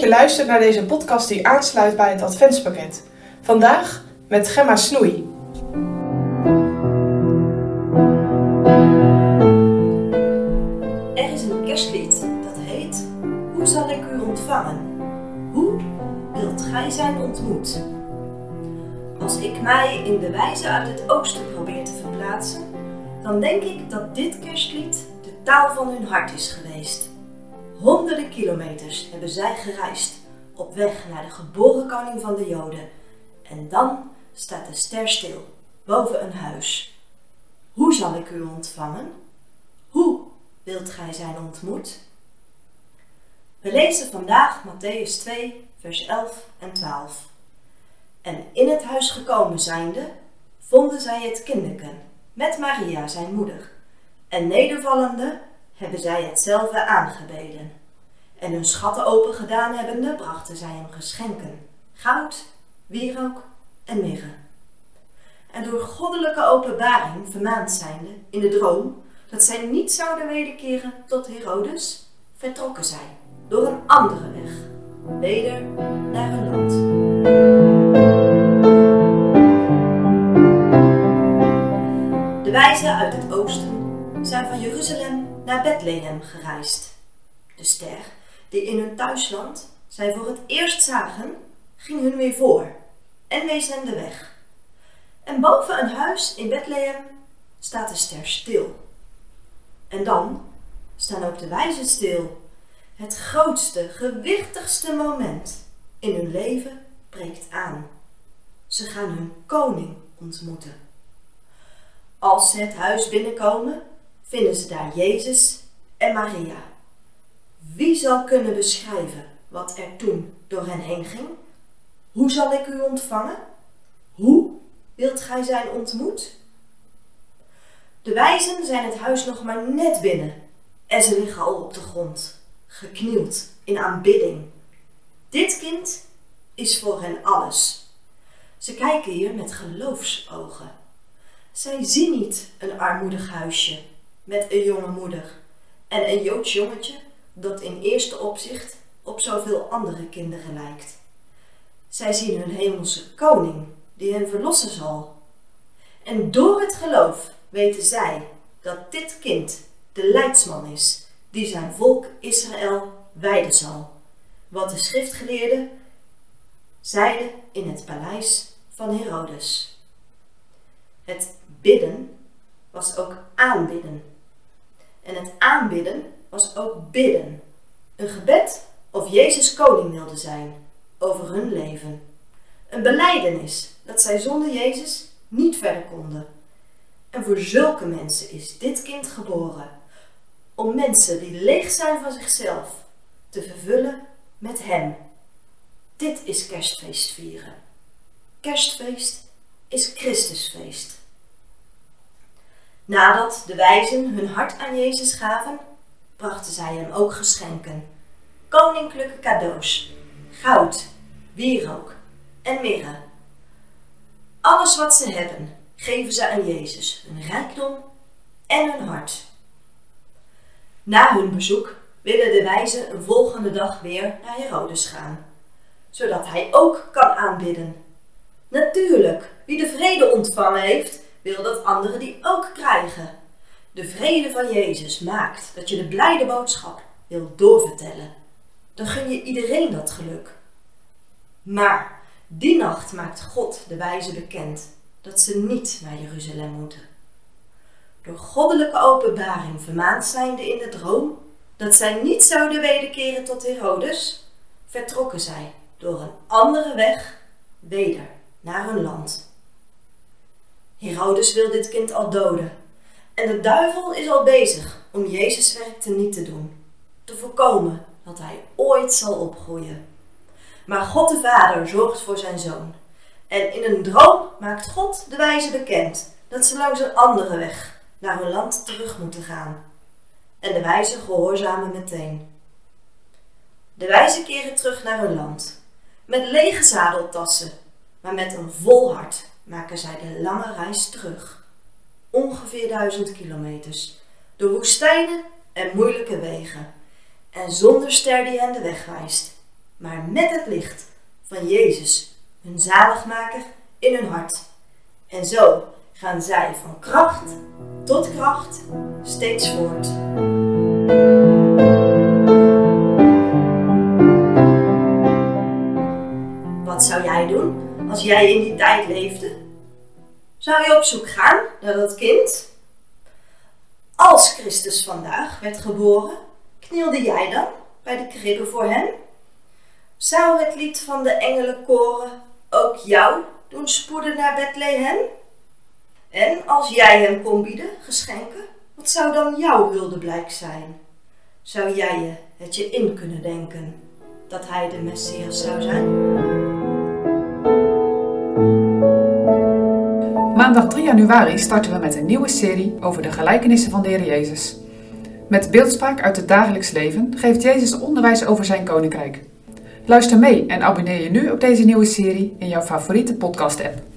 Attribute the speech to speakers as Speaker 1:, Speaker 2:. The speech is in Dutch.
Speaker 1: je luistert naar deze podcast die aansluit bij het Adventspakket. Vandaag met Gemma Snoei.
Speaker 2: Er is een kerstlied dat heet Hoe zal ik u ontvangen? Hoe wilt gij zijn ontmoet? Als ik mij in de wijze uit het oosten probeer te verplaatsen, dan denk ik dat dit kerstlied de taal van hun hart is geweest. Honderden kilometers hebben zij gereisd op weg naar de geboren koning van de Joden. En dan staat de ster stil boven een huis. Hoe zal ik u ontvangen? Hoe wilt gij zijn ontmoet? We lezen vandaag Matthäus 2, vers 11 en 12. En in het huis gekomen zijnde, vonden zij het kinderken met Maria, zijn moeder. En nedervallende hebben zij hetzelfde aangebeden. En hun schatten open gedaan hebbende, brachten zij hem geschenken: goud, wierook en mirre. En door goddelijke openbaring vermaand zijnde in de droom dat zij niet zouden wederkeren tot Herodes, vertrokken zij door een andere weg, weder naar hun land. De wijzen uit het oosten zijn van Jeruzalem naar Bethlehem gereisd. De ster die in hun thuisland zij voor het eerst zagen, ging hun weer voor en wees hen de weg. En boven een huis in Bethlehem staat de ster stil. En dan staan ook de wijzen stil. Het grootste, gewichtigste moment in hun leven breekt aan. Ze gaan hun koning ontmoeten. Als ze het huis binnenkomen, vinden ze daar Jezus en Maria. Wie zal kunnen beschrijven wat er toen door hen heen ging? Hoe zal ik u ontvangen? Hoe wilt gij zijn ontmoet? De wijzen zijn het huis nog maar net binnen en ze liggen al op de grond, geknield in aanbidding. Dit kind is voor hen alles. Ze kijken hier met geloofsogen. Zij zien niet een armoedig huisje met een jonge moeder en een Joods jongetje dat in eerste opzicht op zoveel andere kinderen lijkt. Zij zien hun hemelse koning die hen verlossen zal. En door het geloof weten zij dat dit kind de leidsman is die zijn volk Israël wijden zal. Wat de schriftgeleerden zeiden in het paleis van Herodes. Het bidden was ook aanbidden. En het aanbidden was ook bidden. Een gebed of Jezus koning wilde zijn over hun leven. Een beleidenis dat zij zonder Jezus niet verder konden. En voor zulke mensen is dit kind geboren. Om mensen die leeg zijn van zichzelf te vervullen met Hem. Dit is kerstfeest vieren. Kerstfeest is Christusfeest. Nadat de wijzen hun hart aan Jezus gaven, brachten zij hem ook geschenken. Koninklijke cadeaus, goud, wierook en mirre. Alles wat ze hebben, geven ze aan Jezus, hun rijkdom en hun hart. Na hun bezoek willen de wijzen een volgende dag weer naar Herodes gaan, zodat hij ook kan aanbidden. Natuurlijk, wie de vrede ontvangen heeft, wil dat anderen die ook krijgen. De vrede van Jezus maakt dat je de blijde boodschap wilt doorvertellen. Dan gun je iedereen dat geluk. Maar die nacht maakt God de wijze bekend dat ze niet naar Jeruzalem moeten. Door goddelijke openbaring vermaand zijnde in de droom dat zij niet zouden wederkeren tot Herodes, vertrokken zij door een andere weg weder naar hun land. Herodes wil dit kind al doden en de duivel is al bezig om Jezus' werk te niet te doen, te voorkomen dat hij ooit zal opgroeien. Maar God de Vader zorgt voor zijn zoon. En in een droom maakt God de wijze bekend dat ze langs een andere weg naar hun land terug moeten gaan. En de wijzen gehoorzamen meteen. De wijzen keren terug naar hun land, met lege zadeltassen, maar met een vol hart maken zij de lange reis terug ongeveer duizend kilometers, door woestijnen en moeilijke wegen, en zonder ster die hen de weg wijst. maar met het licht van Jezus, hun zaligmaker, in hun hart. En zo gaan zij van kracht tot kracht steeds voort. Als jij in die tijd leefde? Zou je op zoek gaan naar dat kind? Als Christus vandaag werd geboren, knielde jij dan bij de kribbe voor hem? Zou het lied van de engelenkoren ook jou doen spoeden naar Bethlehem? En als jij hem kon bieden, geschenken, wat zou dan jouw huldeblijk zijn? Zou jij je het je in kunnen denken dat hij de Messias zou zijn?
Speaker 3: Maandag 3 januari starten we met een nieuwe serie over de gelijkenissen van de Heer Jezus. Met beeldspraak uit het dagelijks leven geeft Jezus onderwijs over zijn koninkrijk. Luister mee en abonneer je nu op deze nieuwe serie in jouw favoriete podcast-app.